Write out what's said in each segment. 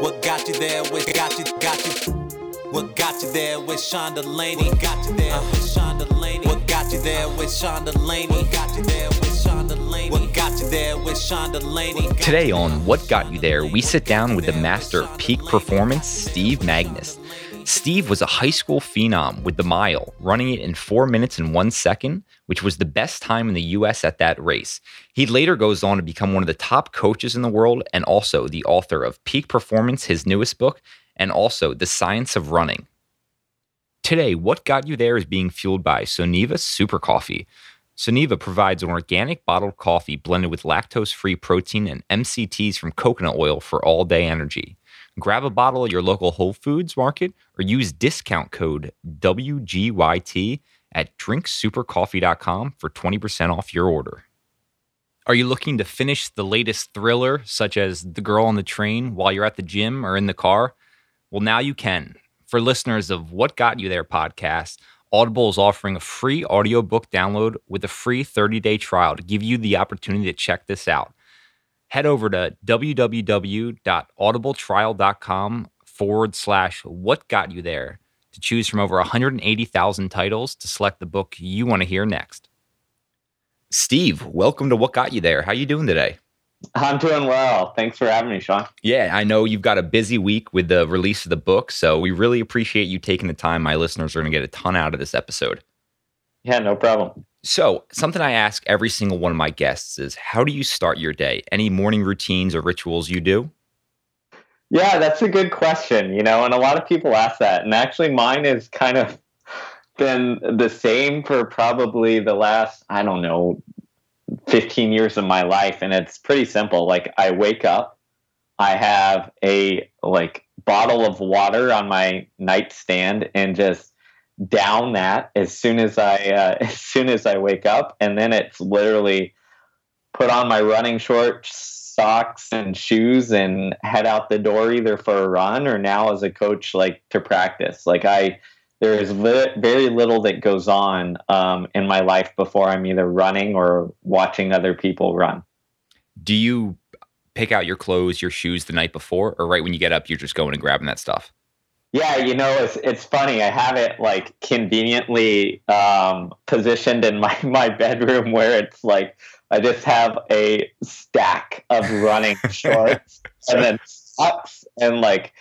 What got you there? What got you? Got you? What got you there with Sean Delaney? What got you there with Sean Delaney? What got you there with Sean Delaney? What got you there with Sean Delaney? What got you there with Sean Delaney? Today on What Got You There, we sit down with the master of peak performance, Steve Magness. Steve was a high school phenom with the mile, running it in four minutes and one second, which was the best time in the US at that race. He later goes on to become one of the top coaches in the world and also the author of Peak Performance, his newest book, and also The Science of Running. Today, What Got You There is being fueled by Sunniva Super Coffee. Sunniva provides an organic bottled coffee blended with lactose free protein and MCTs from coconut oil for all day energy. Grab a bottle at your local Whole Foods market or use discount code WGYT at drinksupercoffee.com for 20% off your order. Are you looking to finish the latest thriller, such as The Girl on the Train, while you're at the gym or in the car? Well, now you can. For listeners of What Got You There podcast, Audible is offering a free audiobook download with a free 30 day trial to give you the opportunity to check this out. Head over to www.audibletrial.com forward slash what got you there to choose from over 180,000 titles to select the book you want to hear next. Steve, welcome to What Got You There. How you doing today? I'm doing well. Thanks for having me, Sean. Yeah, I know you've got a busy week with the release of the book, so we really appreciate you taking the time. My listeners are going to get a ton out of this episode. Yeah, no problem. So, something I ask every single one of my guests is how do you start your day? Any morning routines or rituals you do? Yeah, that's a good question, you know, and a lot of people ask that. And actually, mine has kind of been the same for probably the last, I don't know, 15 years of my life. And it's pretty simple. Like, I wake up, I have a like bottle of water on my nightstand and just down that as soon as I uh, as soon as I wake up, and then it's literally put on my running shorts, socks, and shoes, and head out the door either for a run or now as a coach, like to practice. Like I, there is li- very little that goes on um, in my life before I'm either running or watching other people run. Do you pick out your clothes, your shoes the night before, or right when you get up, you're just going and grabbing that stuff? Yeah, you know, it's it's funny. I have it like conveniently um, positioned in my my bedroom where it's like I just have a stack of running shorts and then socks and like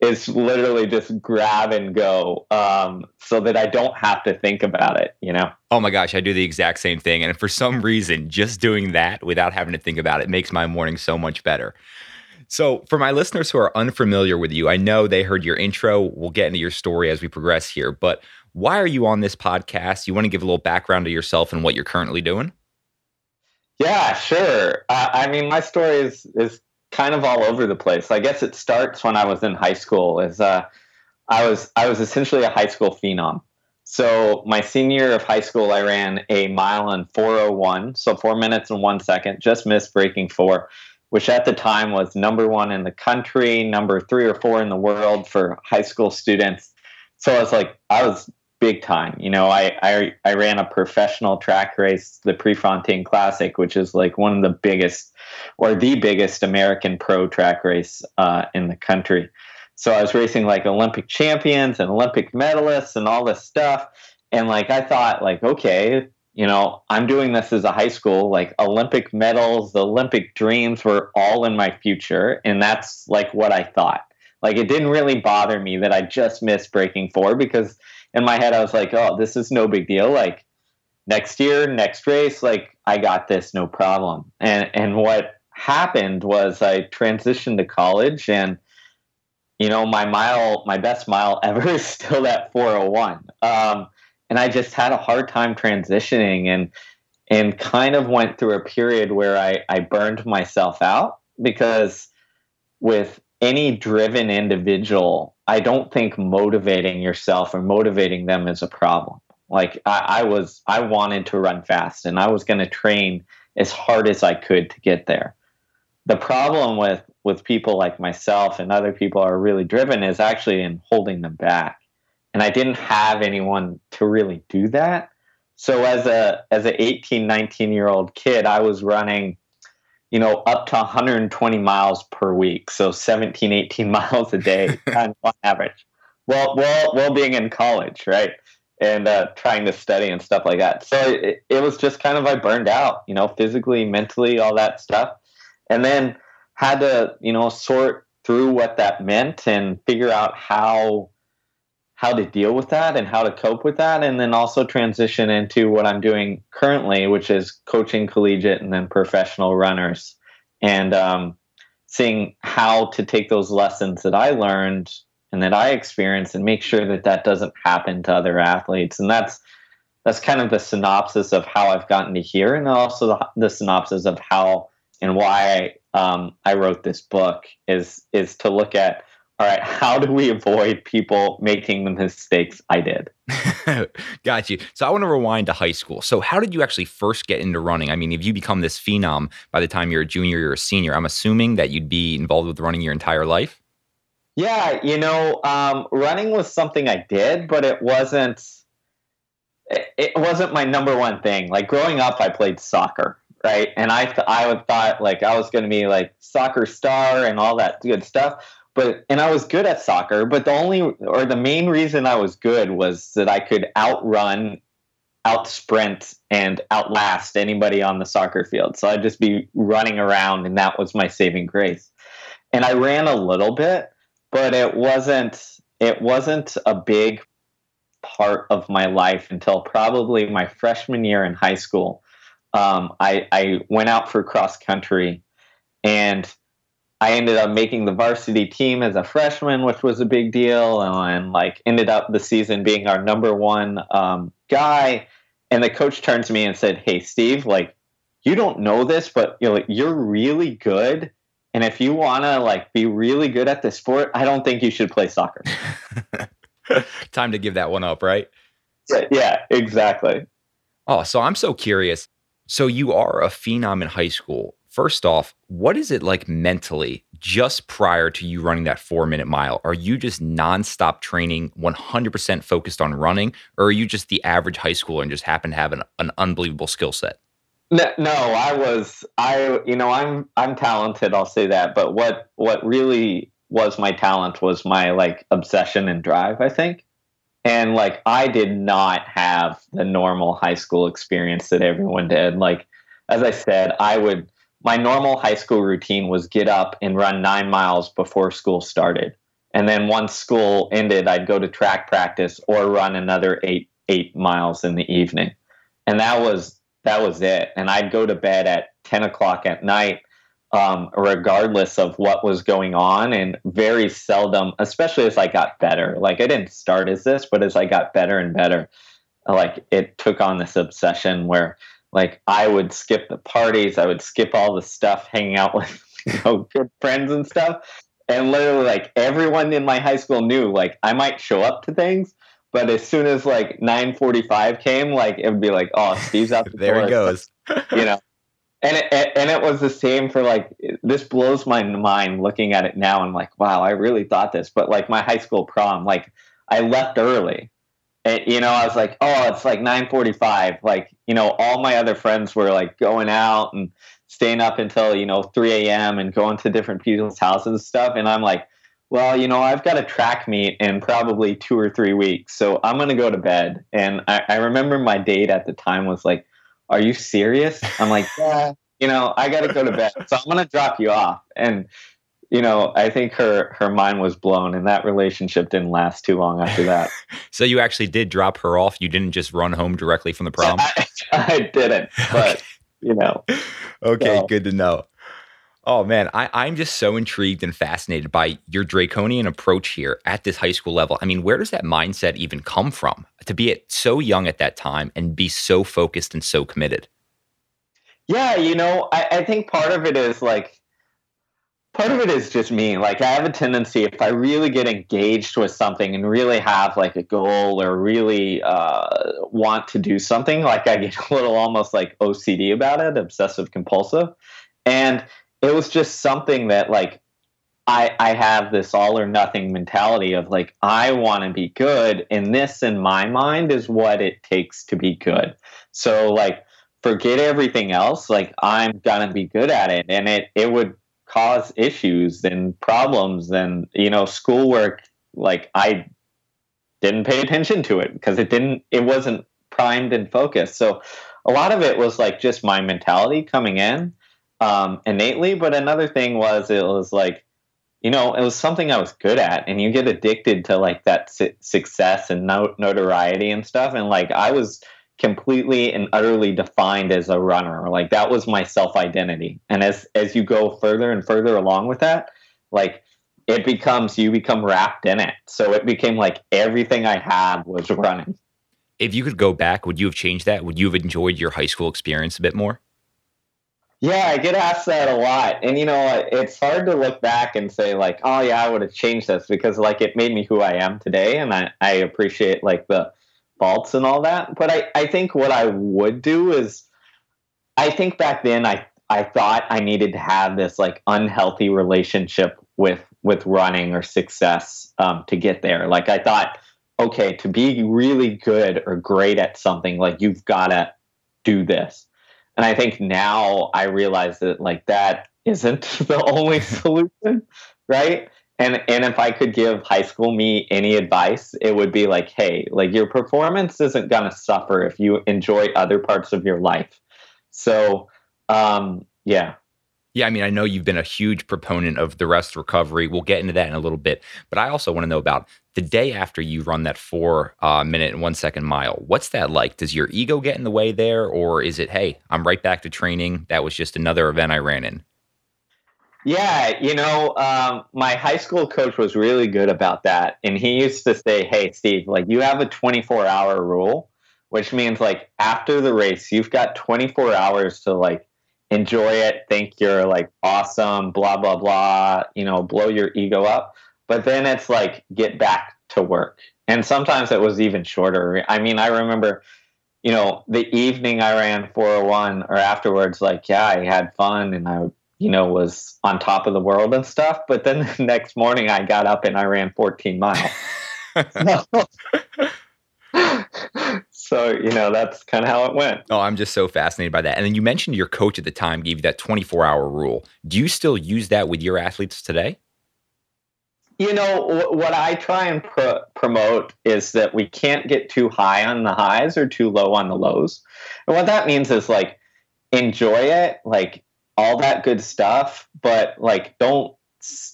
it's literally just grab and go um, so that I don't have to think about it, you know? Oh my gosh, I do the exact same thing. And for some reason, just doing that without having to think about it makes my morning so much better. So, for my listeners who are unfamiliar with you, I know they heard your intro. We'll get into your story as we progress here, but why are you on this podcast? You want to give a little background to yourself and what you're currently doing? Yeah, sure. Uh, I mean, my story is is kind of all over the place. I guess it starts when I was in high school. Is uh, I was I was essentially a high school phenom. So my senior of high school, I ran a mile in 401, so four minutes and one second, just missed breaking four which at the time was number one in the country, number three or four in the world for high school students. So I was like, I was big time. You know, I I, I ran a professional track race, the Prefontaine Classic, which is like one of the biggest or the biggest American pro track race uh, in the country. So I was racing like Olympic champions and Olympic medalists and all this stuff. And like I thought, like, okay, you know, I'm doing this as a high school, like Olympic medals, the Olympic dreams were all in my future. And that's like what I thought. Like it didn't really bother me that I just missed breaking four because in my head I was like, oh, this is no big deal. Like next year, next race, like I got this, no problem. And and what happened was I transitioned to college and you know, my mile, my best mile ever is still that 401. Um, and I just had a hard time transitioning and and kind of went through a period where I, I burned myself out because with any driven individual, I don't think motivating yourself or motivating them is a problem. Like I, I was I wanted to run fast and I was gonna train as hard as I could to get there. The problem with with people like myself and other people are really driven is actually in holding them back and I didn't have anyone to really do that. So as a as an 18, 19 year old kid, I was running, you know, up to 120 miles per week. So 17, 18 miles a day on average. Well, well, well, being in college, right? And uh, trying to study and stuff like that. So it, it was just kind of, I burned out, you know, physically, mentally, all that stuff. And then had to, you know, sort through what that meant and figure out how how to deal with that and how to cope with that and then also transition into what I'm doing currently which is coaching collegiate and then professional runners. And um, seeing how to take those lessons that I learned and that I experienced and make sure that that doesn't happen to other athletes. And that's that's kind of the synopsis of how I've gotten to here and also the, the synopsis of how and why um, I wrote this book is is to look at all right, how do we avoid people making the mistakes I did? Got you. So I want to rewind to high school. So how did you actually first get into running? I mean, if you become this phenom by the time you're a junior or a senior, I'm assuming that you'd be involved with running your entire life. Yeah, you know, um, running was something I did, but it wasn't. It wasn't my number one thing. Like growing up, I played soccer, right? And I th- I would thought like I was going to be like soccer star and all that good stuff but and I was good at soccer, but the only or the main reason I was good was that I could outrun, out sprint, and outlast anybody on the soccer field. So I'd just be running around, and that was my saving grace. And I ran a little bit, but it wasn't it wasn't a big part of my life until probably my freshman year in high school. Um, I, I went out for cross country and I ended up making the varsity team as a freshman, which was a big deal, and, like ended up the season being our number one um, guy. And the coach turned to me and said, "Hey, Steve, like you don't know this, but you know, you're really good, and if you want to like be really good at the sport, I don't think you should play soccer." Time to give that one up, right? Yeah, yeah, exactly. Oh, so I'm so curious. So you are a phenom in high school First off, what is it like mentally just prior to you running that four minute mile? Are you just nonstop training, 100% focused on running, or are you just the average high schooler and just happen to have an, an unbelievable skill set? No, no, I was, I, you know, I'm, I'm talented. I'll say that. But what, what really was my talent was my like obsession and drive, I think. And like, I did not have the normal high school experience that everyone did. Like, as I said, I would, my normal high school routine was get up and run nine miles before school started. And then once school ended, I'd go to track practice or run another eight eight miles in the evening. And that was that was it. And I'd go to bed at ten o'clock at night, um, regardless of what was going on. And very seldom, especially as I got better. Like I didn't start as this, but as I got better and better, like it took on this obsession where like I would skip the parties, I would skip all the stuff, hanging out with you know good friends and stuff. And literally, like everyone in my high school knew, like I might show up to things, but as soon as like 9:45 came, like it would be like, oh, Steve's out the there door. he goes. you know, and it, and it was the same for like this blows my mind looking at it now. I'm like, wow, I really thought this, but like my high school prom, like I left early and, you know, I was like, oh, it's like 9:45. Like, you know, all my other friends were like going out and staying up until you know 3 a.m. and going to different people's houses and stuff. And I'm like, well, you know, I've got a track meet in probably two or three weeks, so I'm gonna go to bed. And I, I remember my date at the time was like, "Are you serious?" I'm like, "Yeah." You know, I got to go to bed, so I'm gonna drop you off. And you know, I think her her mind was blown, and that relationship didn't last too long after that. so you actually did drop her off. You didn't just run home directly from the prom. I, I didn't, but okay. you know. Okay, so. good to know. Oh man, I, I'm just so intrigued and fascinated by your draconian approach here at this high school level. I mean, where does that mindset even come from to be at so young at that time and be so focused and so committed? Yeah, you know, I, I think part of it is like part of it is just me. Like I have a tendency, if I really get engaged with something and really have like a goal or really uh, want to do something, like I get a little almost like OCD about it, obsessive compulsive. And it was just something that like I, I have this all or nothing mentality of like I want to be good, and this in my mind is what it takes to be good. So like forget everything else. Like I'm gonna be good at it, and it it would cause issues and problems and you know schoolwork. Like I didn't pay attention to it because it didn't it wasn't primed and focused. So a lot of it was like just my mentality coming in um, innately. But another thing was it was like you know, it was something I was good at, and you get addicted to like that su- success and notoriety and stuff. And like I was completely and utterly defined as a runner. Like that was my self identity. And as as you go further and further along with that, like it becomes you become wrapped in it. So it became like everything I had was running. If you could go back, would you have changed that? Would you have enjoyed your high school experience a bit more? Yeah, I get asked that a lot. And you know, it's hard to look back and say like, "Oh yeah, I would have changed this" because like it made me who I am today and I I appreciate like the faults and all that. But I I think what I would do is I think back then I I thought I needed to have this like unhealthy relationship with with running or success um, to get there. Like I thought, okay, to be really good or great at something, like you've got to do this and I think now I realize that like that isn't the only solution, right? And and if I could give high school me any advice, it would be like, hey, like your performance isn't gonna suffer if you enjoy other parts of your life. So um, yeah, yeah, I mean, I know you've been a huge proponent of the rest recovery. We'll get into that in a little bit, but I also want to know about the day after you run that four uh, minute and one second mile. What's that like? Does your ego get in the way there, or is it, hey, I'm right back to training? That was just another event I ran in. Yeah, you know, um, my high school coach was really good about that, and he used to say, "Hey, Steve, like you have a 24 hour rule." Which means like after the race, you've got 24 hours to like enjoy it, think you're like awesome, blah, blah, blah, you know, blow your ego up. But then it's like, get back to work. And sometimes it was even shorter. I mean, I remember, you know, the evening I ran 401 or afterwards, like, yeah, I had fun and I, you know, was on top of the world and stuff. But then the next morning I got up and I ran 14 miles. so you know that's kind of how it went. Oh i'm just so fascinated by that. And then you mentioned your coach at the time gave you that 24 hour rule. Do you still use that with your athletes today? You know what i try and pro- promote is that we can't get too high on the highs or too low on the lows. And what that means is like enjoy it like all that good stuff but like don't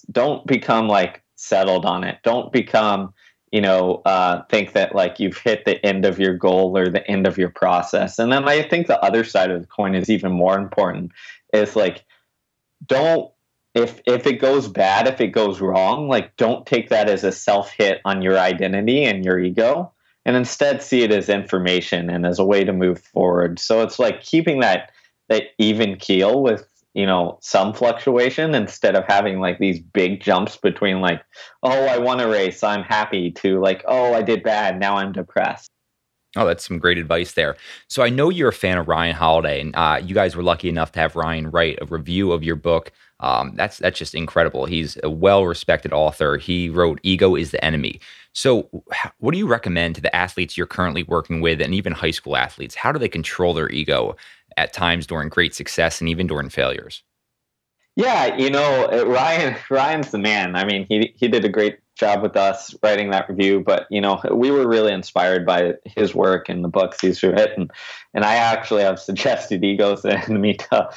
don't become like settled on it don't become you know, uh, think that like you've hit the end of your goal or the end of your process. And then I think the other side of the coin is even more important. Is like, don't if if it goes bad, if it goes wrong, like don't take that as a self hit on your identity and your ego, and instead see it as information and as a way to move forward. So it's like keeping that that even keel with you know some fluctuation instead of having like these big jumps between like oh i won a race i'm happy to like oh i did bad now i'm depressed Oh, that's some great advice there. So I know you're a fan of Ryan Holiday, and uh, you guys were lucky enough to have Ryan write a review of your book. Um, that's that's just incredible. He's a well-respected author. He wrote "Ego is the Enemy." So, what do you recommend to the athletes you're currently working with, and even high school athletes? How do they control their ego at times during great success and even during failures? Yeah, you know, uh, Ryan Ryan's the man. I mean, he he did a great job with us writing that review, but you know, we were really inspired by his work and the books he's written. And I actually have suggested Ego's the Enemy to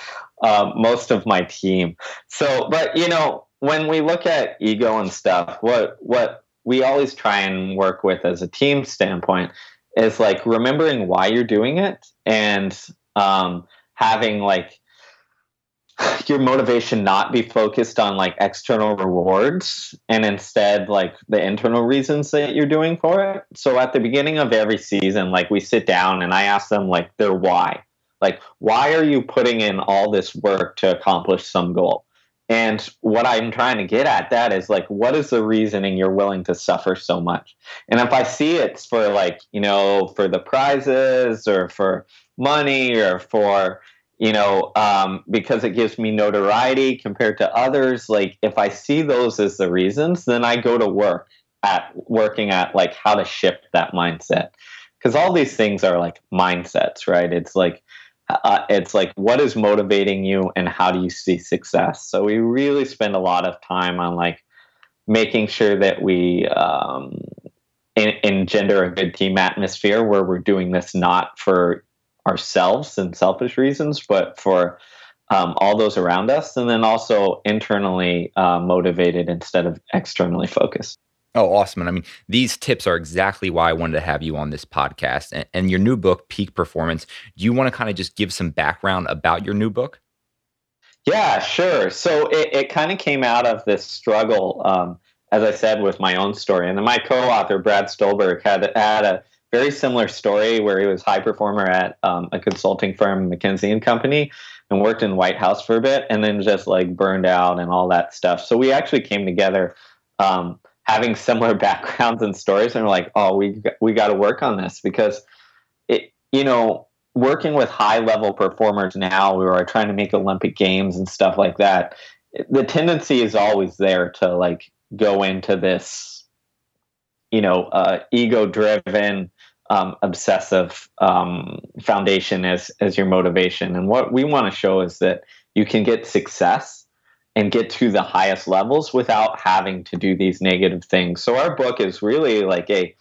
uh, most of my team. So, but you know, when we look at ego and stuff, what what we always try and work with as a team standpoint is like remembering why you're doing it and um, having like your motivation not be focused on like external rewards and instead like the internal reasons that you're doing for it. So at the beginning of every season, like we sit down and I ask them like their why. Like, why are you putting in all this work to accomplish some goal? And what I'm trying to get at that is like, what is the reasoning you're willing to suffer so much? And if I see it's for like, you know, for the prizes or for money or for, you know, um, because it gives me notoriety compared to others, like if I see those as the reasons, then I go to work at working at like how to shift that mindset. Because all these things are like mindsets, right? It's like, uh, it's like what is motivating you and how do you see success so we really spend a lot of time on like making sure that we um, engender a good team atmosphere where we're doing this not for ourselves and selfish reasons but for um, all those around us and then also internally uh, motivated instead of externally focused Oh, awesome. And I mean, these tips are exactly why I wanted to have you on this podcast. And, and your new book, Peak Performance, do you want to kind of just give some background about your new book? Yeah, sure. So it, it kind of came out of this struggle, um, as I said, with my own story. And then my co author, Brad Stulberg, had, had a very similar story where he was high performer at um, a consulting firm, McKinsey and Company, and worked in White House for a bit, and then just like burned out and all that stuff. So we actually came together. Um, having similar backgrounds and stories and we're like oh we we got to work on this because it you know working with high level performers now we are trying to make olympic games and stuff like that the tendency is always there to like go into this you know uh, ego driven um, obsessive um, foundation as as your motivation and what we want to show is that you can get success and get to the highest levels without having to do these negative things. So our book is really like a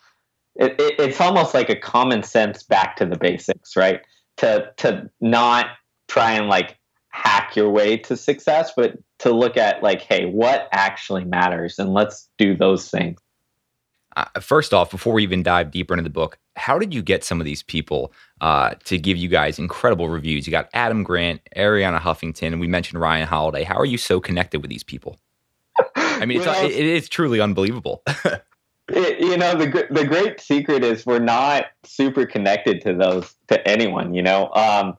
it, it, it's almost like a common sense back to the basics, right? To to not try and like hack your way to success, but to look at like, hey, what actually matters, and let's do those things. Uh, first off, before we even dive deeper into the book, how did you get some of these people uh, to give you guys incredible reviews? You got Adam Grant, Arianna Huffington, and we mentioned Ryan Holiday. How are you so connected with these people? I mean, well, it is truly unbelievable. it, you know, the the great secret is we're not super connected to those to anyone. You know, um,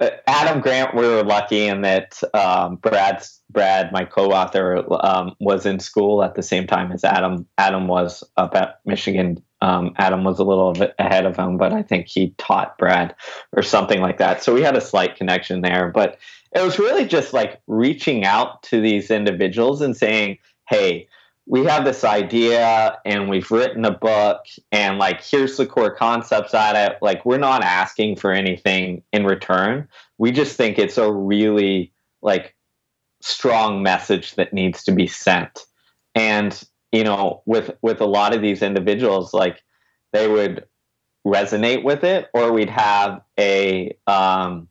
Adam Grant, we were lucky in that um, Brad's Brad, my co-author, um, was in school at the same time as Adam. Adam was up at Michigan. Um, Adam was a little ahead of him, but I think he taught Brad or something like that. So we had a slight connection there. But it was really just like reaching out to these individuals and saying, "Hey, we have this idea and we've written a book and like here's the core concepts at it. Like we're not asking for anything in return. We just think it's a really like strong message that needs to be sent. And you know with with a lot of these individuals like they would resonate with it or we'd have a um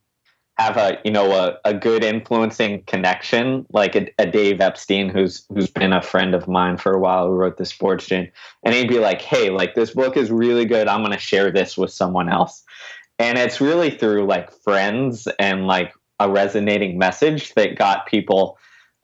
have a you know a, a good influencing connection like a, a, Dave Epstein who's who's been a friend of mine for a while who wrote the sports gene. And he'd be like hey like this book is really good. I'm going to share this with someone else. And it's really through like friends and like a resonating message that got people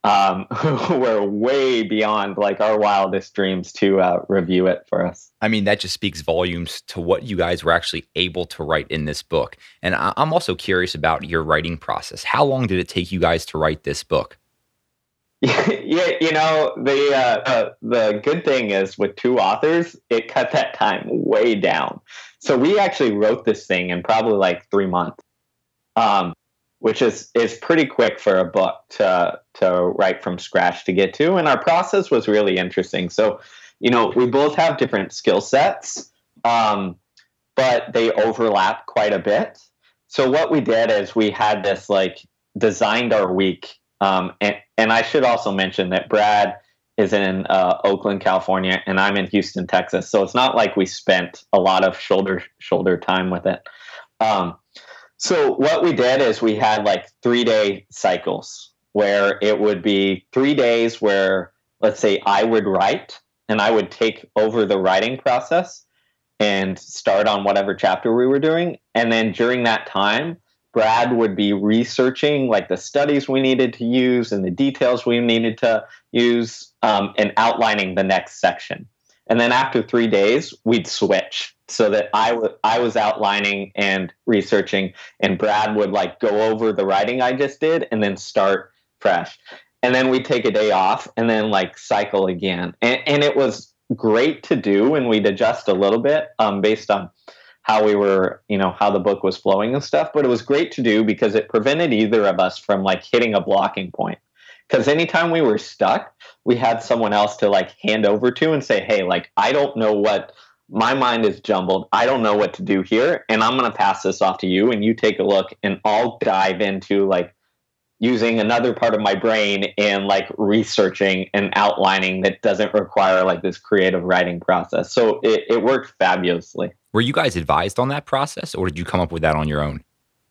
um, who were way beyond like our wildest dreams to uh, review it for us. I mean, that just speaks volumes to what you guys were actually able to write in this book. And I- I'm also curious about your writing process. How long did it take you guys to write this book? yeah, you know the uh, uh, the good thing is with two authors, it cut that time way down. So we actually wrote this thing in probably like three months. Um, which is is pretty quick for a book to to write from scratch to get to. And our process was really interesting. So, you know, we both have different skill sets, um, but they overlap quite a bit. So what we did is we had this like designed our week, um, and and I should also mention that Brad is in uh, Oakland, California, and I'm in Houston, Texas. So it's not like we spent a lot of shoulder shoulder time with it. Um, so what we did is we had like three day cycles where it would be three days where let's say I would write and I would take over the writing process and start on whatever chapter we were doing. And then during that time, Brad would be researching like the studies we needed to use and the details we needed to use um, and outlining the next section. And then after three days, we'd switch so that I, w- I was outlining and researching and brad would like go over the writing i just did and then start fresh. And then we'd take a day off and then like cycle again. And, and it was great to do and we'd adjust a little bit um, based on how we were you know how the book was flowing and stuff but it was great to do because it prevented either of us from like hitting a blocking point. Because anytime we were stuck we had someone else to like hand over to and say hey like i don't know what my mind is jumbled. I don't know what to do here. And I'm going to pass this off to you and you take a look and I'll dive into like using another part of my brain and like researching and outlining that doesn't require like this creative writing process. So it, it worked fabulously. Were you guys advised on that process or did you come up with that on your own?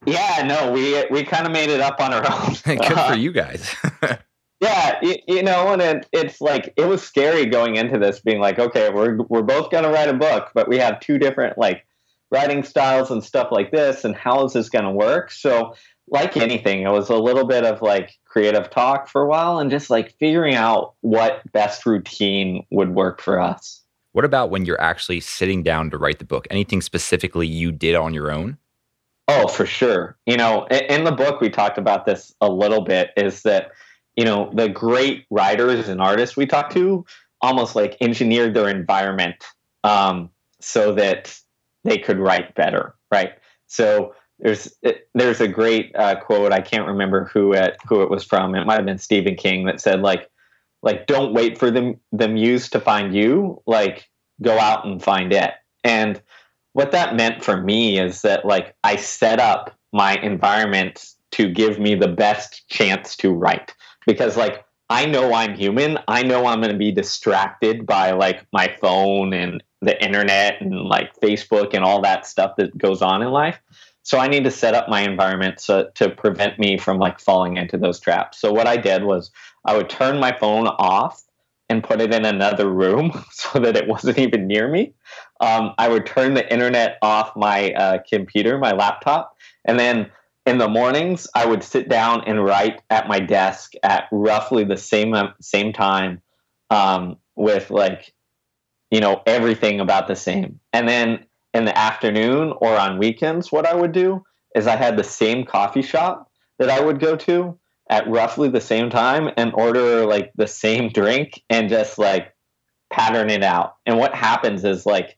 Yeah, no, we we kind of made it up on our own. Good for you guys. yeah, you, you, know, and it, it's like it was scary going into this, being like, okay, we're we're both gonna write a book, but we have two different like writing styles and stuff like this, and how is this gonna work? So, like anything, it was a little bit of like creative talk for a while, and just like figuring out what best routine would work for us. What about when you're actually sitting down to write the book? Anything specifically you did on your own? Oh, for sure. You know, in the book, we talked about this a little bit is that, you know, the great writers and artists we talked to almost like engineered their environment um, so that they could write better, right? So there's there's a great uh, quote I can't remember who it who it was from. It might have been Stephen King that said like like don't wait for them the muse to find you, like go out and find it. And what that meant for me is that like I set up my environment to give me the best chance to write because like I know I'm human. I know I'm going to be distracted by like my phone and the internet and like Facebook and all that stuff that goes on in life. So I need to set up my environment so, to prevent me from like falling into those traps. So what I did was I would turn my phone off and put it in another room so that it wasn't even near me. Um, I would turn the internet off my uh, computer, my laptop, and then in the mornings I would sit down and write at my desk at roughly the same um, same time, um, with like, you know, everything about the same. And then in the afternoon or on weekends, what I would do is I had the same coffee shop that I would go to at roughly the same time and order like the same drink and just like pattern it out. And what happens is like,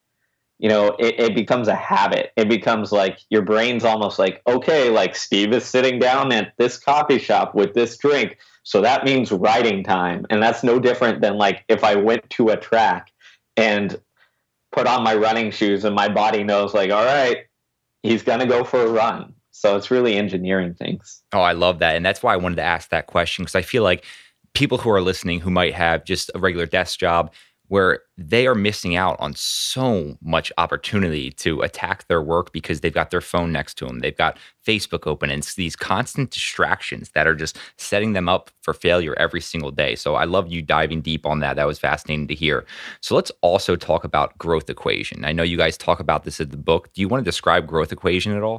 you know, it, it becomes a habit. It becomes like your brain's almost like, okay, like Steve is sitting down at this coffee shop with this drink. So that means writing time. And that's no different than like if I went to a track and put on my running shoes and my body knows like, all right, he's gonna go for a run so it's really engineering things. Oh, I love that. And that's why I wanted to ask that question because I feel like people who are listening who might have just a regular desk job where they are missing out on so much opportunity to attack their work because they've got their phone next to them. They've got Facebook open and it's these constant distractions that are just setting them up for failure every single day. So I love you diving deep on that. That was fascinating to hear. So let's also talk about growth equation. I know you guys talk about this in the book. Do you want to describe growth equation at all?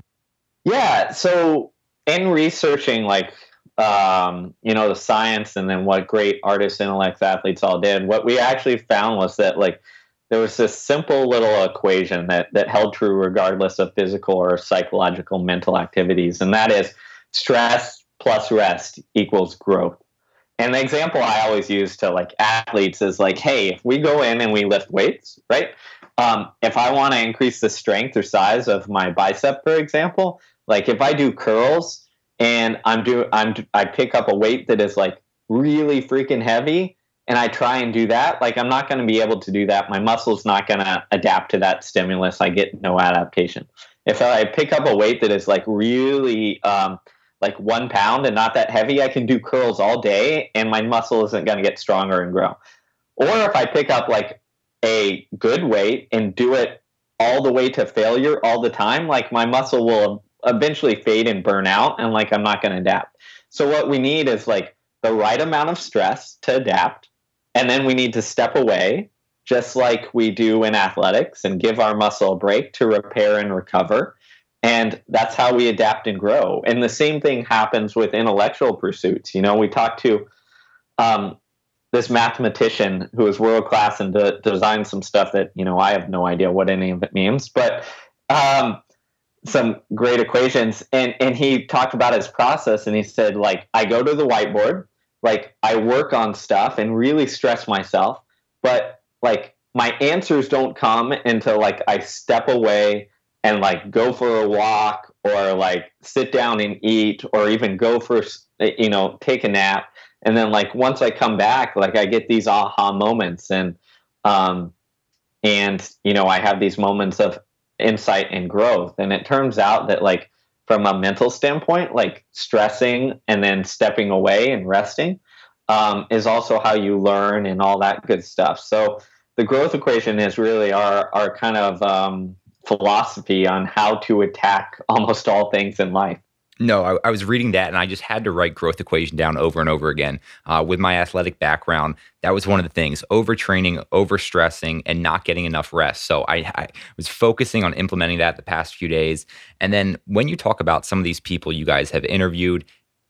Yeah. So in researching like um, you know the science and then what great artists, intellects, athletes all did, what we actually found was that like there was this simple little equation that that held true regardless of physical or psychological mental activities, and that is stress plus rest equals growth. And the example I always use to like athletes is like, hey, if we go in and we lift weights, right? Um, if I want to increase the strength or size of my bicep, for example, like if I do curls and I'm do I'm I pick up a weight that is like really freaking heavy and I try and do that, like I'm not going to be able to do that. My muscle's not going to adapt to that stimulus. I get no adaptation. If I pick up a weight that is like really um, like one pound and not that heavy, I can do curls all day and my muscle isn't going to get stronger and grow. Or if I pick up like a good weight and do it all the way to failure all the time, like my muscle will eventually fade and burn out and like i'm not going to adapt. So what we need is like the right amount of stress to adapt and then we need to step away just like we do in athletics and give our muscle a break to repair and recover. And that's how we adapt and grow. And the same thing happens with intellectual pursuits. You know we talked to um, this mathematician who is world class and de- designed some stuff that you know i have no idea what any of it means but um, some great equations. And and he talked about his process and he said like I go to the whiteboard like I work on stuff and really stress myself but like my answers don't come until like I step away and like go for a walk or like sit down and eat or even go for you know take a nap. And then like once I come back like I get these aha moments and um and you know i have these moments of insight and growth. And it turns out that like from a mental standpoint like stressing and then stepping away and resting um, is also how you learn and all that good stuff. So the growth equation is really our our kind of um, philosophy on how to attack almost all things in life no, I, I, was reading that and I just had to write growth equation down over and over again. Uh, with my athletic background, that was one of the things overtraining, overstressing, and not getting enough rest. So I, I, was focusing on implementing that the past few days. And then when you talk about some of these people you guys have interviewed,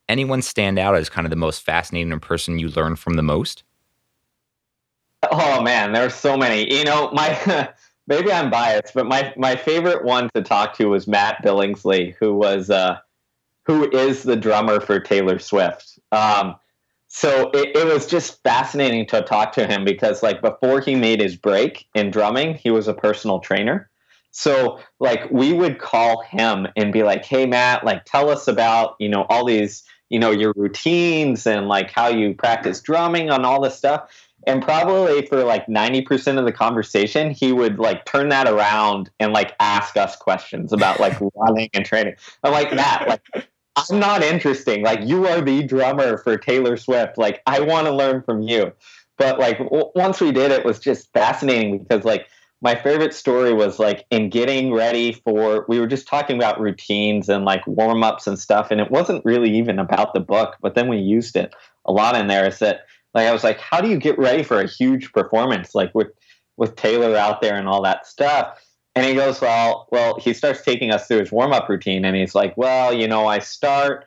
anyone stand out as kind of the most fascinating person you learned from the most? Oh man, there's so many. You know, my maybe I'm biased, but my my favorite one to talk to was Matt Billingslea, who was uh, who is the drummer for Taylor Swift. Um, so it, it, was just fascinating to talk to him because like before he made his break in drumming, he was a personal trainer. So like we would call him and be like, "Hey Matt, like tell us about, you know, all these, you know, your routines and like how you practice drumming on all this stuff." And probably for like 90% of the conversation, he would like turn that around and like ask us questions about like running and training. I'm like, Matt, like I'm not interesting. Like you are the drummer for Taylor Swift. Like I want to learn from you. But like w- once we did it was just fascinating because like my favorite story was like in getting ready for we were just talking about routines and like warm-ups and stuff and it wasn't really even about the book, but then we used it a lot in there is that like I was like how do you get ready for a huge performance like with with Taylor out there and all that stuff? And he goes, well, well, he starts taking us through his warm up routine, and he's like, well, you know, I start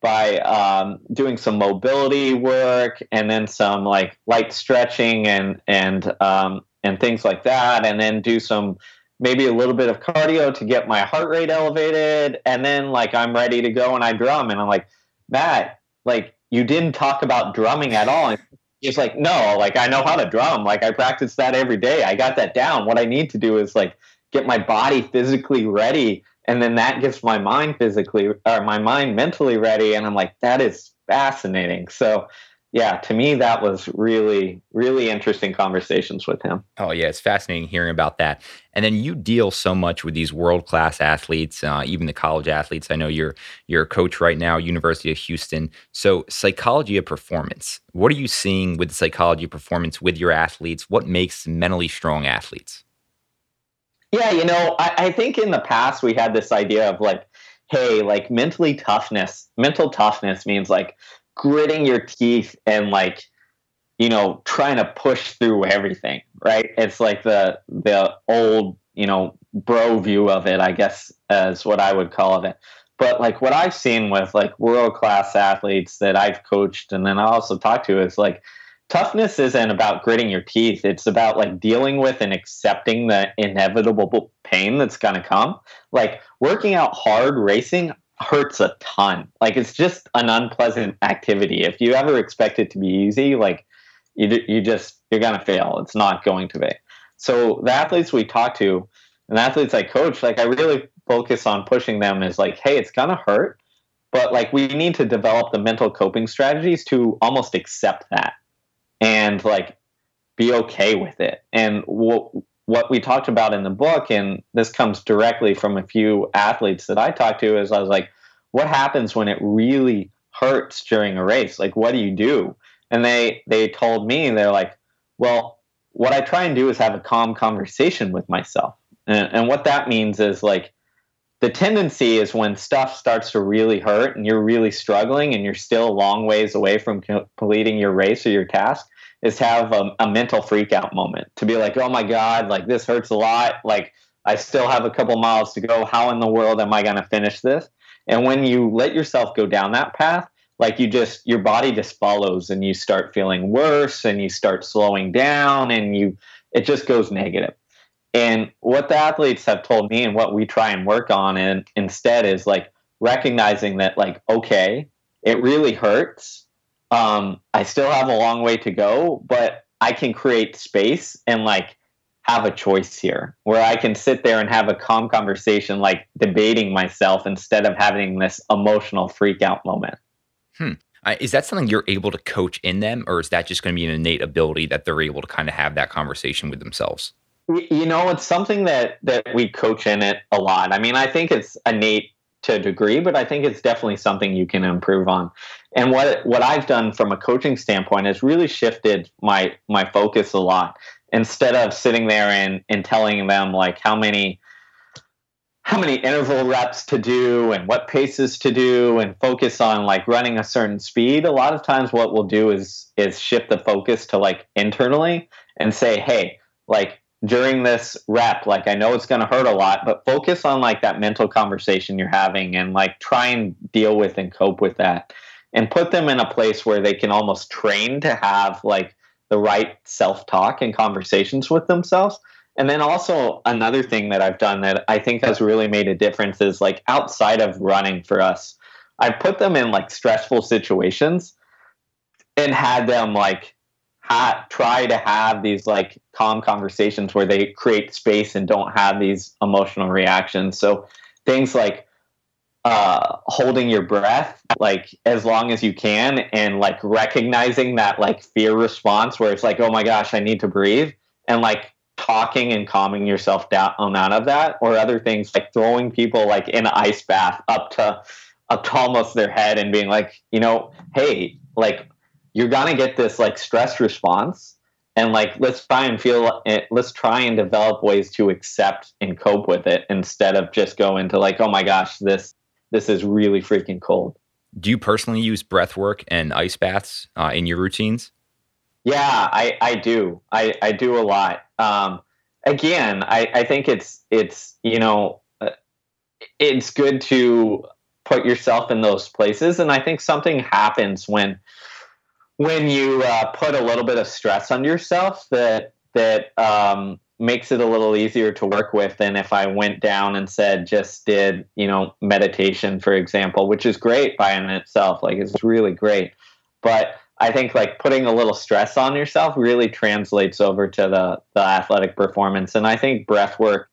by um, doing some mobility work, and then some like light stretching and and um, and things like that, and then do some maybe a little bit of cardio to get my heart rate elevated, and then like I'm ready to go and I drum, and I'm like, Matt, like you didn't talk about drumming at all. And he's like, no, like I know how to drum, like I practice that every day, I got that down. What I need to do is like get my body physically ready and then that gets my mind physically or my mind mentally ready and i'm like that is fascinating. So yeah to me that was really really interesting conversations with him. Oh yeah it's fascinating hearing about that. And then you deal so much with these world class athletes uh, even the college athletes. I know you're you're a coach right now university of houston. So psychology of performance. What are you seeing with the psychology of performance with your athletes? What makes mentally strong athletes yeah, you know, I, I think in the past we had this idea of like, hey, like mentally toughness, mental toughness means like gritting your teeth and like, you know, trying to push through everything, right? It's like the the old, you know, bro view of it, I guess, as what I would call it. But like what I've seen with like world class athletes that I've coached and then I also talk to is like toughness isn't about gritting your teeth. It's about like dealing with and accepting the inevitable pain that's going to come. Like working out hard, racing hurts a ton. Like it's just an unpleasant activity. If you ever expect it to be easy, like you, you just, you're going to fail. It's not going to be. So the athletes we talk to and athletes I coach, like I really focus on pushing them is like, hey, it's going to hurt. But like we need to develop the mental coping strategies to almost accept that and like be okay with it. And what what we talked about in the book, and this comes directly from a few athletes that I talked to, is I was like, what happens when it really hurts during a race? Like, what do you do? And they they told me they're like, well, what I try and do is have a calm conversation with myself, and, and what that means is like the tendency is when stuff starts to really hurt and you're really struggling and you're still a long ways away from completing your race or your task is have a, a mental freak out moment to be like, oh my God, like this hurts a lot. Like I still have a couple miles to go. How in the world am I going to finish this? And when you let yourself go down that path, like you just, your body just follows and you start feeling worse and you start slowing down and you, it just goes negative. And what the athletes have told me and what we try and work on and instead is like recognizing that like, okay, it really hurts um, I still have a long way to go, but I can create space and like have a choice here where I can sit there and have a calm conversation, like debating myself instead of having this emotional freak out moment. Hmm. Uh, is that something you're able to coach in them, or is that just going to be an innate ability that they're able to kind of have that conversation with themselves? You know, it's something that that we coach in it a lot. I mean, I think it's innate to a degree, but I think it's definitely something you can improve on. And what what I've done from a coaching standpoint is really shifted my my focus a lot. Instead of sitting there and, and telling them like how many how many interval reps to do and what paces to do and focus on like running a certain speed, a lot of times what we'll do is is shift the focus to like internally and say, hey, like during this rep like i know it's going to hurt a lot but focus on like that mental conversation you're having and like try and deal with and cope with that and put them in a place where they can almost train to have like the right self-talk and conversations with themselves and then also another thing that i've done that i think has really made a difference is like outside of running for us i put them in like stressful situations and had them like ha- try to have these like calm conversations where they create space and don't have these emotional reactions. So things like uh, holding your breath like as long as you can and like recognizing that like fear response where it's like oh my gosh i need to breathe and like talking and calming yourself down out of that or other things like throwing people like in an ice bath up to up to almost their head and being like you know hey like you're gonna get this like stress response and like let's try and feel it let's try and develop ways to accept and cope with it instead of just go into like oh my gosh this this is really freaking cold. Do you personally use breath work and ice baths uh, in your routines? Yeah i i do. I i do a lot. Um again i i think it's it's you know uh, it's good to put yourself in those places. And i think something happens when when you uh, put a little bit of stress on yourself that that um, makes it a little easier to work with than if I went down and said just did you know meditation for example, which is great by in itself, like it's really great, but I think like putting a little stress on yourself really translates over to the the athletic performance, and I think breath work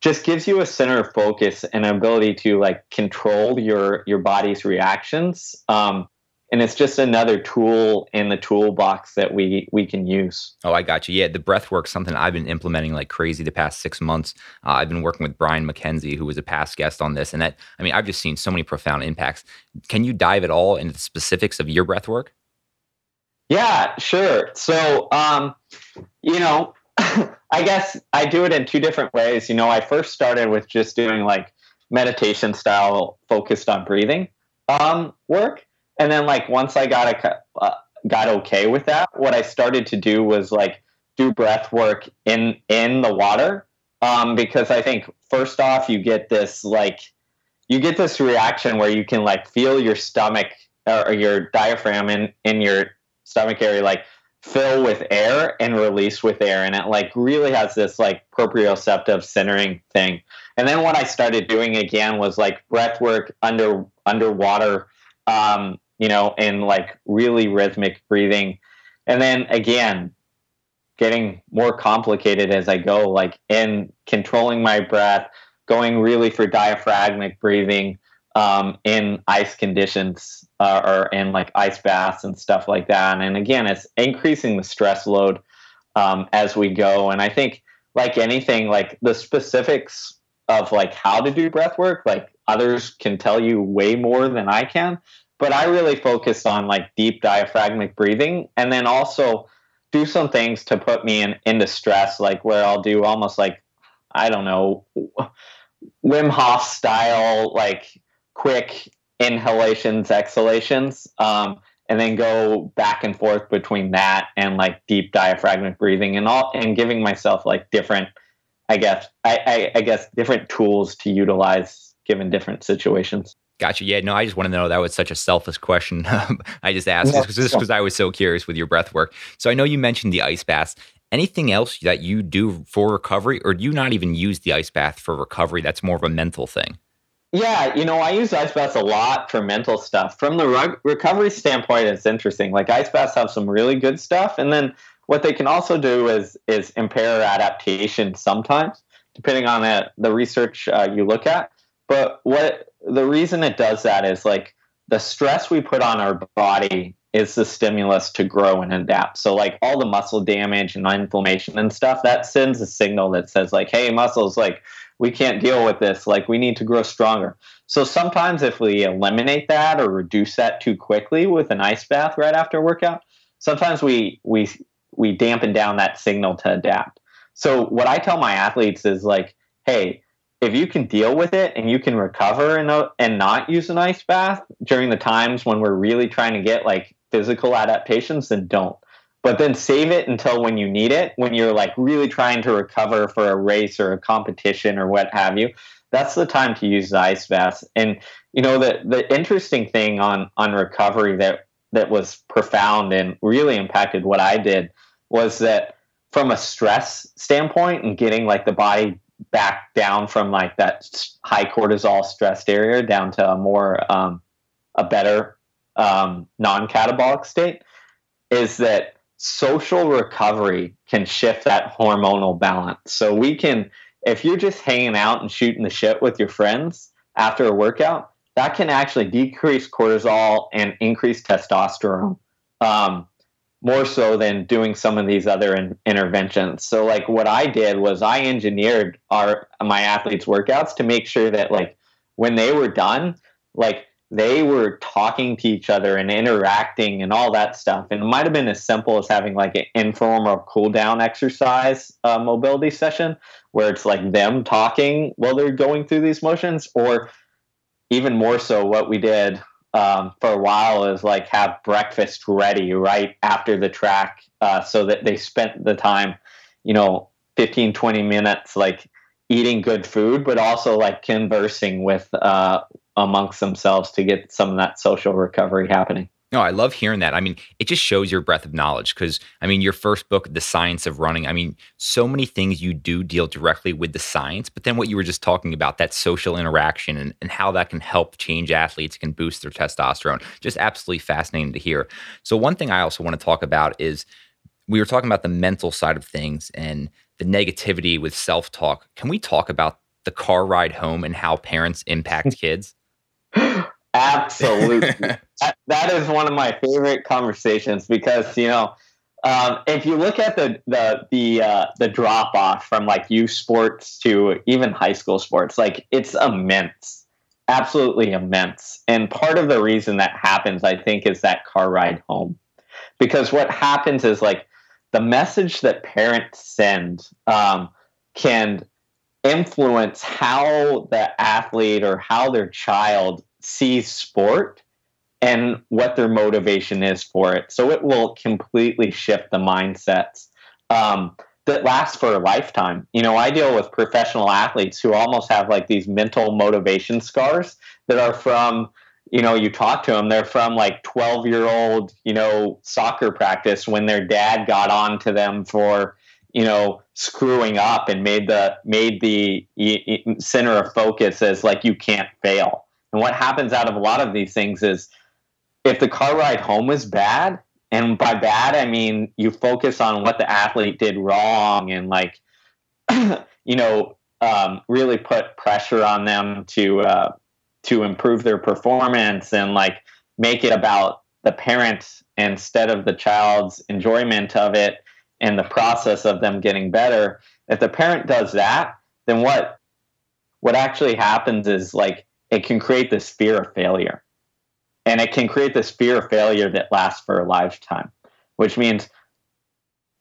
just gives you a center of focus and an ability to like control your your body's reactions. Um, and it's just another tool in the toolbox that we we can use. Oh, I got you. Yeah, the breath work something I've been implementing like crazy the past six months. Uh, I've been working with Brian MacKenzie, who was a past guest on this, and that I mean, I've just seen so many profound impacts. Can you dive at all into the specifics of your breath work? Yeah, sure. So, um, you know, I guess I do it in two different ways. You know, I first started with just doing like meditation style, focused on breathing um, work and then like once I got a uh, got okay with that, what I started to do was like do breath work in in the water. Um, because I think first off you get this like you get this reaction where you can like feel your stomach or your diaphragm in in your stomach area like fill with air and release with air. And it like really has this like proprioceptive centering thing. And then what i started doing again was like breath work under underwater um, you know, in like really rhythmic breathing. And then again, getting more complicated as I go, like in controlling my breath, going really for diaphragmic breathing um, in ice conditions uh, or in like ice baths and stuff like that. And again, it's increasing the stress load um, as we go. And I think, like anything, like the specifics of like how to do breath work, like others can tell you way more than I can but I really focus on like deep diaphragmic breathing and then also do some things to put me in into stress, like where I'll do almost like I don't know Wim Hof style, like quick inhalations, exhalations, um, and then go back and forth between that and like deep diaphragmic breathing and all and giving myself like different I guess I, I, I guess different tools to utilize given different situations. Gotcha. Yeah, no, I just want to know that was such a selfish question. I just asked yeah, just because I was so curious with your breath work. So I know you mentioned the ice baths. Anything else that you do for recovery, or do you not even use the ice bath for recovery? That's more of a mental thing. Yeah, you know, I use ice baths a lot for mental stuff. From the re- recovery standpoint, it's interesting. Like ice baths have some really good stuff, and then what they can also do is is impair adaptation sometimes, depending on the, the research uh, you look at. But what the reason it does that is like the stress we put on our body is the stimulus to grow and adapt. So like all the muscle damage and inflammation and stuff, that sends a signal that says like, hey, muscles, like we can't deal with this. Like we need to grow stronger. So sometimes if we eliminate that or reduce that too quickly with an ice bath right after a workout, sometimes we we we dampen down that signal to adapt. So what I tell my athletes is like, hey, if you can deal with it and you can recover and, uh, and not use an ice bath during the times when we're really trying to get like physical adaptations, then don't. But then save it until when you need it, when you're like really trying to recover for a race or a competition or what have you. That's the time to use the ice bath. And you know the the interesting thing on on recovery that that was profound and really impacted what I did was that from a stress standpoint and getting like the body back down from like that high cortisol stressed area down to a more um, a better um, non-catabolic state is that social recovery can shift that hormonal balance. So we can if you're just hanging out and shooting the shit with your friends after a workout that can actually decrease cortisol and increase testosterone. Um, more so than doing some of these other in, interventions. So like what I did was I engineered our my athletes workouts to make sure that like when they were done, like they were talking to each other and interacting and all that stuff. And it might have been as simple as having like an informal cool down exercise uh, mobility session where it's like them talking while they're going through these motions, or even more so, what we did um, for a while is like have breakfast ready right after the track uh, so that they spent the time, you know, 15, 20 minutes like eating good food, but also like conversing with uh, amongst themselves to get some of that social recovery happening. No, I love hearing that. I mean, it just shows your breadth of knowledge because, I mean, your first book, The Science of Running, I mean, so many things you do deal directly with the science, but then what you were just talking about, that social interaction and, and how that can help change athletes, can boost their testosterone. Just absolutely fascinating to hear. So, one thing I also want to talk about is we were talking about the mental side of things and the negativity with self talk. Can we talk about the car ride home and how parents impact kids? Absolutely. That, that is one of my favorite conversations because, you know, um, if you look at the the the uh, the drop off from like youth sports to even high school sports, like it's immense, absolutely immense. And part of the reason that happens, I think, is that car ride home, because what happens is like the message that parents send um, can influence how the athlete or how their child sees sport and what their motivation is for it. So it will completely shift the mindsets um, that last for a lifetime. You know, I deal with professional athletes who almost have like these mental motivation scars that are from, you know, you talk to them, they're from like 12 year old, you know, soccer practice when their dad got on to them for, you know, screwing up and made the made the center of focus as like you can't fail and what happens out of a lot of these things is if the car ride home is bad, and by bad I mean you focus on what the athlete did wrong and like you know um, really put pressure on them to uh, to improve their performance and like make it about the parent instead of the child's enjoyment of it and the process of them getting better. If the parent does that, then what what actually happens is like it can create this fear of failure. And it can create this fear of failure that lasts for a lifetime, which means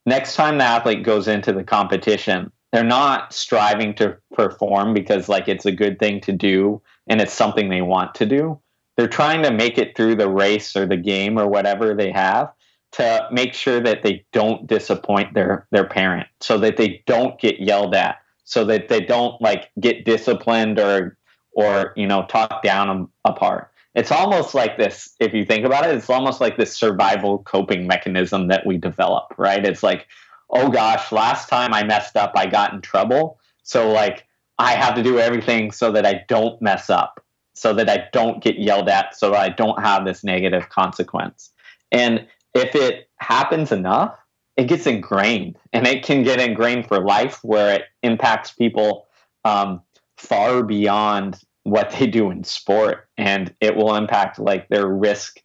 next time the athlete goes into the competition, they're not striving to perform because like it's a good thing to do and it's something they want to do. They're trying to make it through the race or the game or whatever they have to make sure that they don't disappoint their their parent so that they don't get yelled at so that they don't like get disciplined or or you know talk down apart it's almost like this if you think about it it's almost like this survival coping mechanism that we develop right? It's like oh gosh last time i messed up i got in trouble. So like i have to do everything so that i don't mess up so that i don't get yelled at so that i don't have this negative consequence. And if it happens enough it gets ingrained and it can get ingrained for life where it impacts people um, far beyond what they do in sport and it will impact like their risk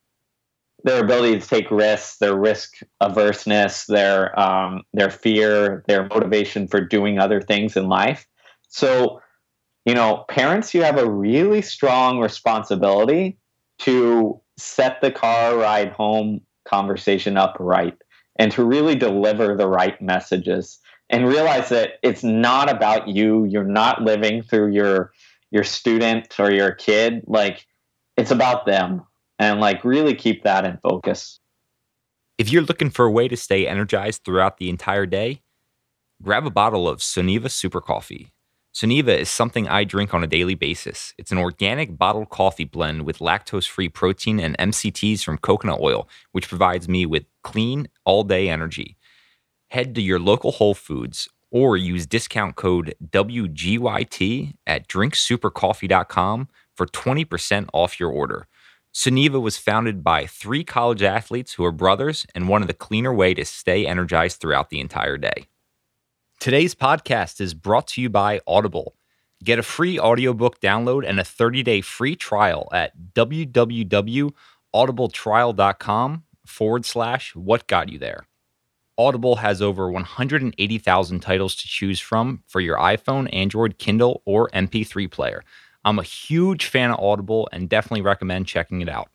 their ability to take risks, their risk averseness, their um, their fear, their motivation for doing other things in life. So, you know, parents, you have a really strong responsibility to set the car ride home conversation up right and to really deliver the right messages and realize that it's not about you. You're not living through your your student or your kid. Like it's about them and like really keep that in focus. If you're looking for a way to stay energized throughout the entire day, grab a bottle of Sunniva Super Coffee. Sunniva is something I drink on a daily basis. It's an organic bottled coffee blend with lactose free protein and MCTs from coconut oil, which provides me with clean, all day energy. Head to your local Whole Foods or use discount code WGYT at drinksupercoffee.com for 20% off your order. Sunniva was founded by three college athletes who are brothers and wanted a cleaner way to stay energized throughout the entire day. Today's podcast is brought to you by Audible. Get a free audiobook download and a 30-day free trial at www.audibletrial.com forward slash what got you there. Audible has over 180,000 titles to choose from for your iPhone, Android, Kindle, or MP3 player. I'm a huge fan of Audible and definitely recommend checking it out.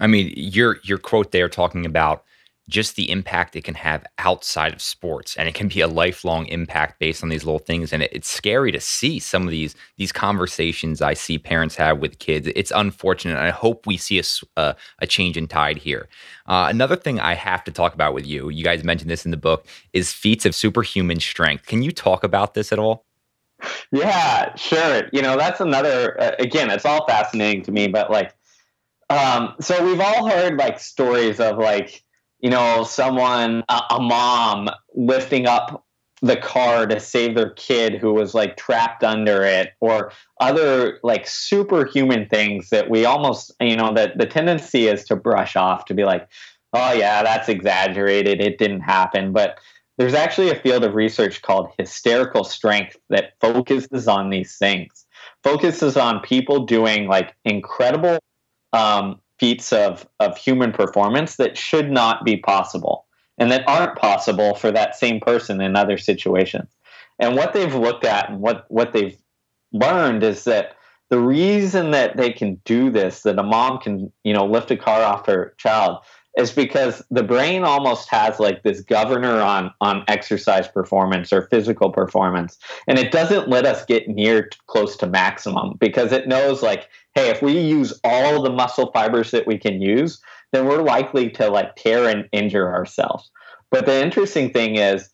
I mean, your your quote there talking about just the impact it can have outside of sports and it can be a lifelong impact based on these little things and it, it's scary to see some of these these conversations i see parents have with kids. It's unfortunate i hope we see a, a, a change in tide here. Uh, another thing i have to talk about with you you guys mentioned this in the book is feats of superhuman strength. Can you talk about this at all? Yeah, sure. You know, that's another, uh, again, it's all fascinating to me, but like, um, so we've all heard like stories of like, you know, someone, a, a mom lifting up the car to save their kid who was like trapped under it or other like superhuman things that we almost you know that the tendency is to brush off to be like oh yeah that's exaggerated. It didn't happen. But there's actually a field of research called hysterical strength that focuses on these things, focuses on people doing like incredible um, feats of, of human performance that should not be possible and that aren't possible for that same person in other situations. And what they've looked at and what, what they've learned is that the reason that they can do this, that a mom can, you know, lift a car off her child, is because the brain almost has like this governor on on exercise performance or physical performance and it doesn't let us get near to, close to maximum because it knows like hey if we use all the muscle fibers that we can use then we're likely to like tear and injure ourselves. But the interesting thing is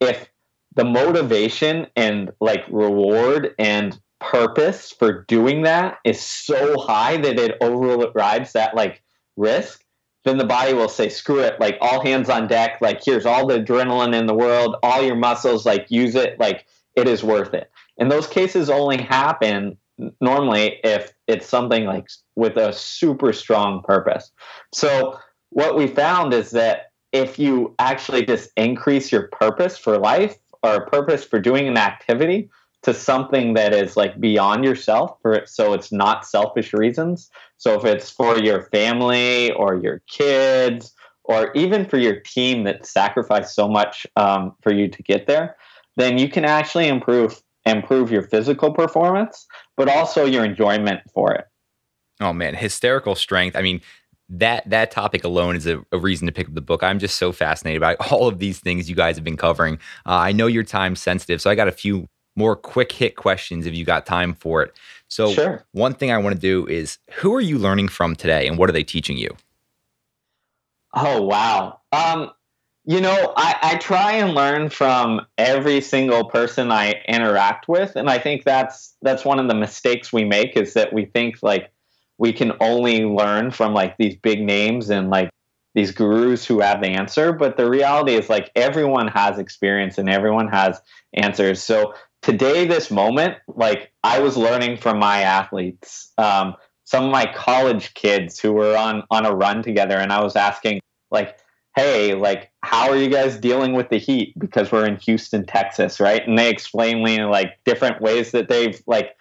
if the motivation and like reward and purpose for doing that is so high that it overrides that like risk then the body will say, screw it, like all hands on deck, like here's all the adrenaline in the world, all your muscles, like use it, like it is worth it. And those cases only happen normally if it's something like with a super strong purpose. So what we found is that if you actually just increase your purpose for life or purpose for doing an activity, to something that is like beyond yourself for it so it's not selfish reasons so if it's for your family or your kids or even for your team that sacrificed so much um, for you to get there then you can actually improve improve your physical performance but also your enjoyment for it oh man hysterical strength i mean that that topic alone is a, a, reason to pick up the book. I'm just so fascinated by all of these things you guys have been covering. Uh, I know you're time sensitive, so I got a few more quick hit questions if you got time for it. So, sure. one thing I want to do is who are you learning from today and what are they teaching you? Oh, wow. Um, you know, I, I try and learn from every single person I interact with. And I think that's that's one of the mistakes we make is that we think like we can only learn from like these big names and like these gurus who have the answer. But the reality is like everyone has experience and everyone has answers. So today, this moment, like I was learning from my athletes, um, some of my college kids who were on on a run together, and I was asking, like, hey, like, how are you guys dealing with the heat? Because we're in Houston, Texas, right? And they explain me like different ways that they've like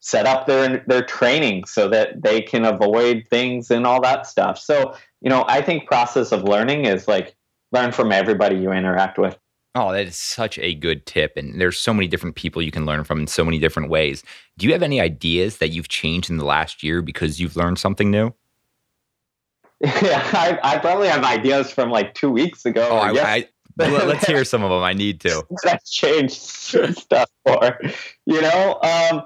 set up their their training so that they can avoid things and all that stuff. So, you know, I think process of learning is like learn from everybody you interact with. Oh, that is such a good tip. And there's so many different people you can learn from in so many different ways. Do you have any ideas that you've changed in the last year because you've learned something new? Yeah, I, I probably have ideas from like two weeks ago. Oh, I, I, let's hear some of them. I need to. That's changed stuff for, you know. Um,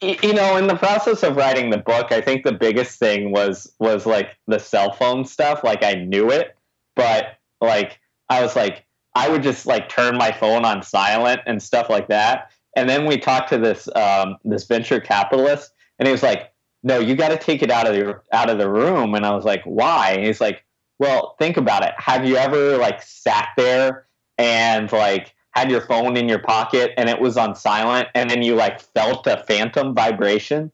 you know, in the process of writing the book, I think the biggest thing was was like the cell phone stuff. Like I knew it, but like I was like I would just like turn my phone on silent and stuff like that. And then we talked to this um, this venture capitalist, and he was like, "No, you got to take it out of the out of the room." And I was like, "Why?" And he's like, "Well, think about it. Have you ever like sat there and like had your phone in your pocket and it was on silent and then you like felt a phantom vibration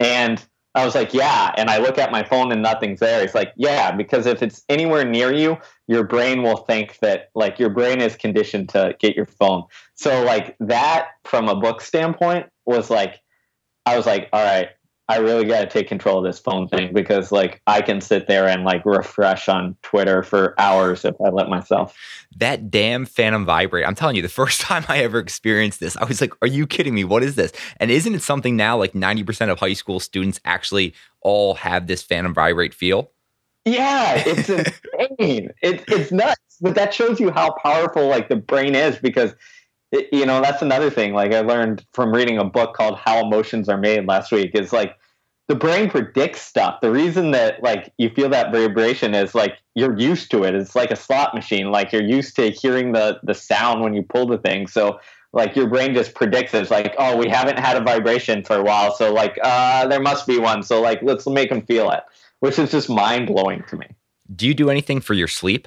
and i was like yeah. And i look at my phone and nothing's there. It's like yeah because if it's anywhere near you your brain will think that like your brain is conditioned to get your phone. So like that from a book standpoint was like i was like all right I really got to take control of this phone thing because like I can sit there and like refresh on Twitter for hours if I let myself. That damn Phantom Vibrate. I'm telling you, the first time I ever experienced this, I was like, are you kidding me? What is this? And isn't it something now like 90% of high school students actually all have this Phantom Vibrate feel? Yeah, it's insane. it, it's nuts. But that shows you how powerful like the brain is because it, you know that's another thing like i learned from reading a book called how emotions are made last week is like the brain predicts stuff. The reason that like you feel that vibration is like you're used to it. It's like a slot machine like you're used to hearing the the sound when you pull the thing. So like your brain just predicts it. it's like oh we haven't had a vibration for a while. So like uh there must be one. So like let's make them feel it which is just mind-blowing to me. Do you do anything for your sleep?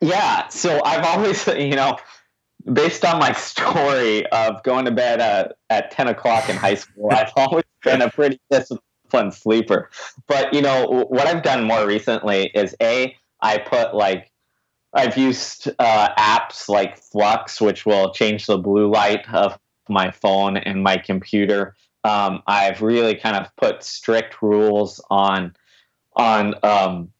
Yeah. So i've always you know based on my story of going to bed at, at 10 o'clock in high school, I've always been a pretty disciplined sleeper. But, you know, what I've done more recently is A, I put like, I've used uh, apps like Flux, which will change the blue light of my phone and my computer. Um, I've really kind of put strict rules on on um,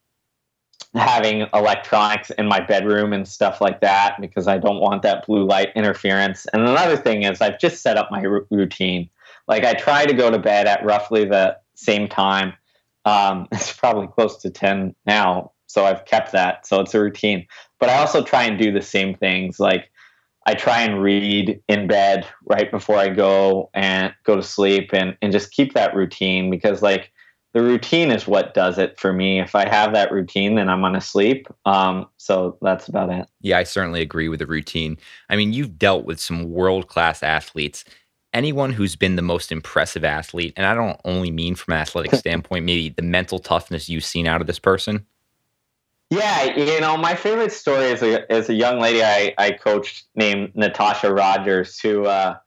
having electronics in my bedroom and stuff like that because I don't want that blue light interference. And another thing is I've just set up my r- routine. Like I try to go to bed at roughly the same time. Um, it's probably close to 10 now. So I've kept that. So it's a routine. But I also try and do the same things. Like I try and read in bed right before I go and go to sleep and, and just keep that routine because like the routine is what does it for me. If I have that routine, then I'm to sleep. Um, so that's about it. Yeah, I certainly agree with the routine. I mean, you've dealt with some world class athletes. Anyone who's been the most impressive athlete, and I don't only mean from an athletic standpoint, maybe the mental toughness you've seen out of this person. Yeah, you know, my favorite story is a is a young lady I, I coached named Natosha Rogers, who uh,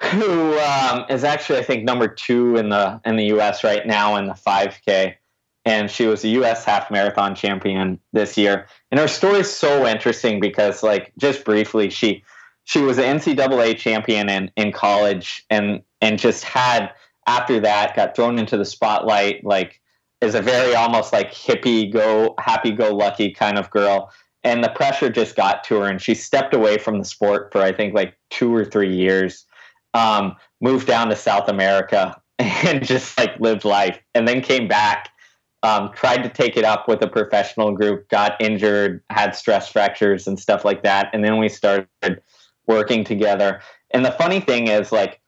who um, is actually I think number two in the in the U.S. right now in the 5K, and she was a U.S. half marathon champion this year. And her story is so interesting because, like, just briefly, she she was an NCAA champion in in college, and and just had after that got thrown into the spotlight, like is a very almost like hippie go happy go lucky kind of girl and the pressure just got to her and she stepped away from the sport for i think like two or three years um, moved down to South America and just like lived life, and then came back. Um, tried to take it up with a professional group, got injured, had stress fractures and stuff like that, and then we started working together. And the funny thing is, like,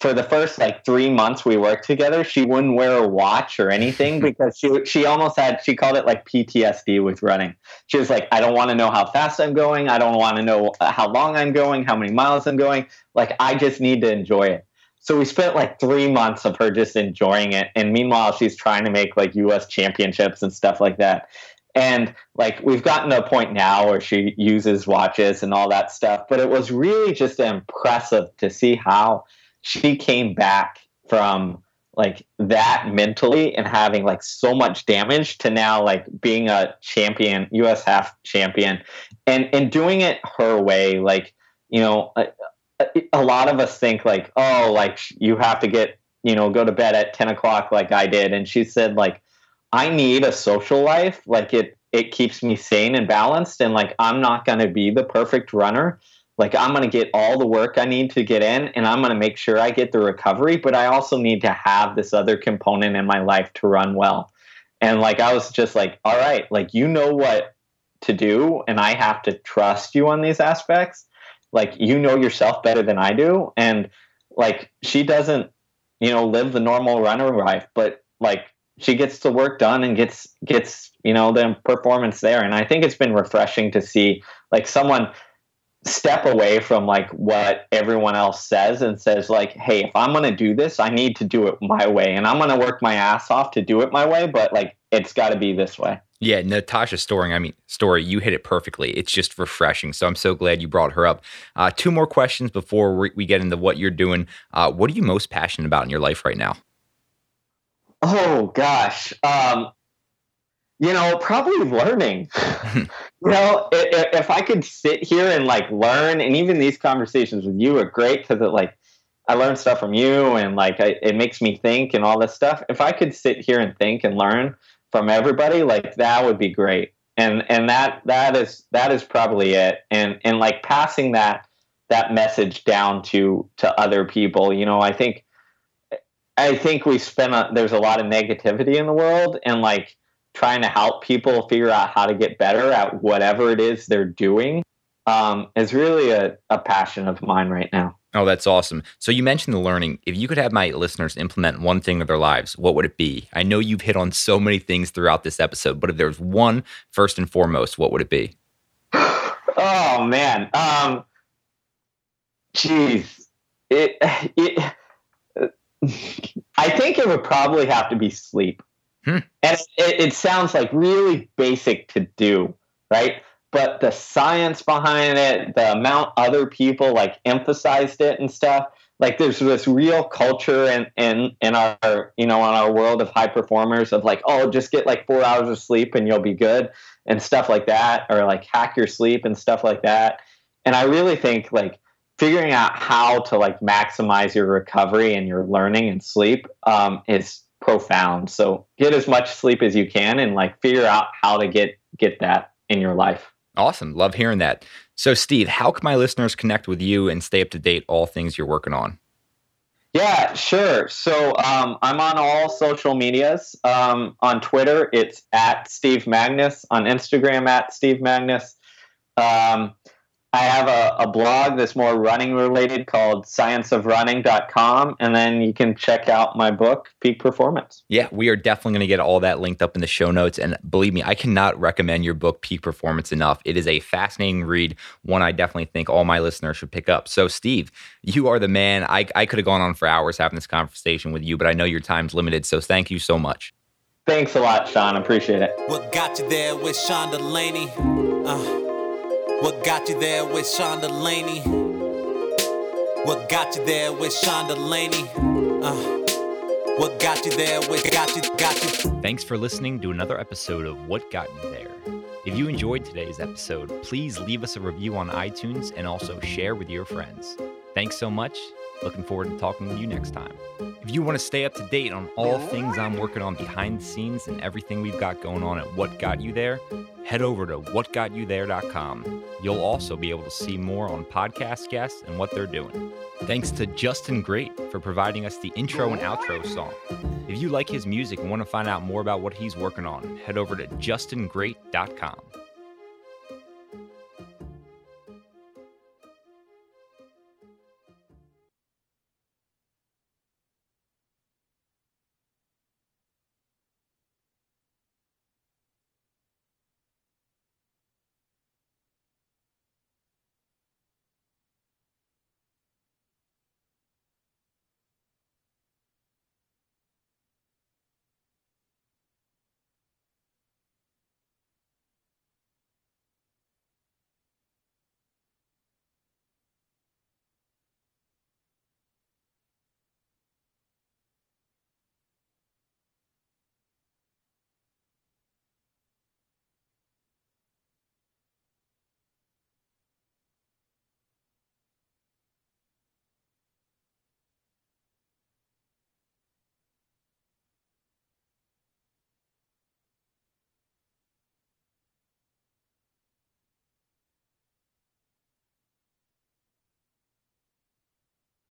for the first like three months we worked together, she wouldn't wear a watch or anything because she she almost had she called it like PTSD with running. She was like, I don't want to know how fast I'm going. I don't want to know uh, how long I'm going, how many miles I'm going. Like I just need to enjoy it. So we spent like three months of her just enjoying it. And meanwhile, she's trying to make like US championships and stuff like that. And like we've gotten to a point now where she uses watches and all that stuff. But it was really just impressive to see how she came back from like that mentally and having like so much damage to now like being a champion, US half champion and and doing it her way like you know a lot of us think like, oh, like you have to get, you know, go to bed at 10 o'clock like I did. And she said, like, I need a social life. Like it, it keeps me sane and balanced. And like, I'm not going to be the perfect runner. Like, I'm going to get all the work I need to get in and I'm going to make sure I get the recovery. But I also need to have this other component in my life to run well. And like, I was just like, all right, like, you know what to do. And I have to trust you on these aspects like you know yourself better than I do and like she doesn't you know live the normal runner life but like she gets the work done and gets gets you know the performance there and I think it's been refreshing to see like someone step away from like what everyone else says and says like hey if i'm going to do this i need to do it my way and i'm going to work my ass off to do it my way but like it's got to be this way yeah, Natosha story. I mean, story. You hit it perfectly. It's just refreshing. So I'm so glad you brought her up. Uh, two more questions before we get into what you're doing. Uh, what are you most passionate about in your life right now? Oh gosh, um, you know, probably learning. you know, if, if, I could sit here and like learn, and even these conversations with you are great because it like I learn stuff from you, and like I, it makes me think and all this stuff. If I could sit here and think and learn from everybody, like that would be great. And and that that is that is probably it. And and like passing that that message down to to other people. You know, I think I think we spend a, there's a lot of negativity in the world, and like trying to help people figure out how to get better at whatever it is they're doing um, is really a, a passion of mine right now. Oh, that's awesome. So you mentioned the learning. If you could have my listeners implement one thing in their lives, what would it be? I know you've hit on so many things throughout this episode, but if there's one first and foremost, what would it be? Oh man. Um jeez. It it I think it would probably have to be sleep. Hmm. And it, it sounds like really basic to do, right? but the science behind it, the amount other people like emphasized it and stuff, like there's this real culture in in in our you know in our world of high performers of like oh just get like four hours of sleep and you'll be good and stuff like that or like hack your sleep and stuff like that and i really think like figuring out how to like maximize your recovery and your learning and sleep um, is profound so get as much sleep as you can and like figure out how to get get that in your life Awesome. Love hearing that. So, Steve, how can my listeners connect with you and stay up to date all things you're working on? Yeah, sure. So um, I'm on all social medias. Um, on Twitter, it's at Steve Magness. On Instagram, at Steve Magness. Um, I have a, a, blog that's more running related called scienceofrunning.com. And then you can check out my book, Peak Performance. Yeah, we are definitely going to get all that linked up in the show notes. And believe me, I cannot recommend your book, Peak Performance, enough. It is a fascinating read, one I definitely think all my listeners should pick up. So, Steve, you are the man. I, I could have gone on for hours having this conversation with you, but I know your time's limited. So, thank you so much. Thanks a lot, Sean. Appreciate it. What got you there with Sean Delaney? Uh. What got you there with Sean Delaney? What got you there with Sean Delaney? Uh, what got you there with got you, got you? Thanks for listening to another episode of What Got You There. If you enjoyed today's episode, please leave us a review on iTunes and also share with your friends. Thanks so much. Looking forward to talking with you next time. If you want to stay up to date on all things I'm working on behind the scenes and everything we've got going on at What Got You There, head over to whatgotyouthere.com. You'll also be able to see more on podcast guests and what they're doing. Thanks to Justin Great for providing us the intro and outro song. If you like his music and want to find out more about what he's working on, head over to justingreat.com.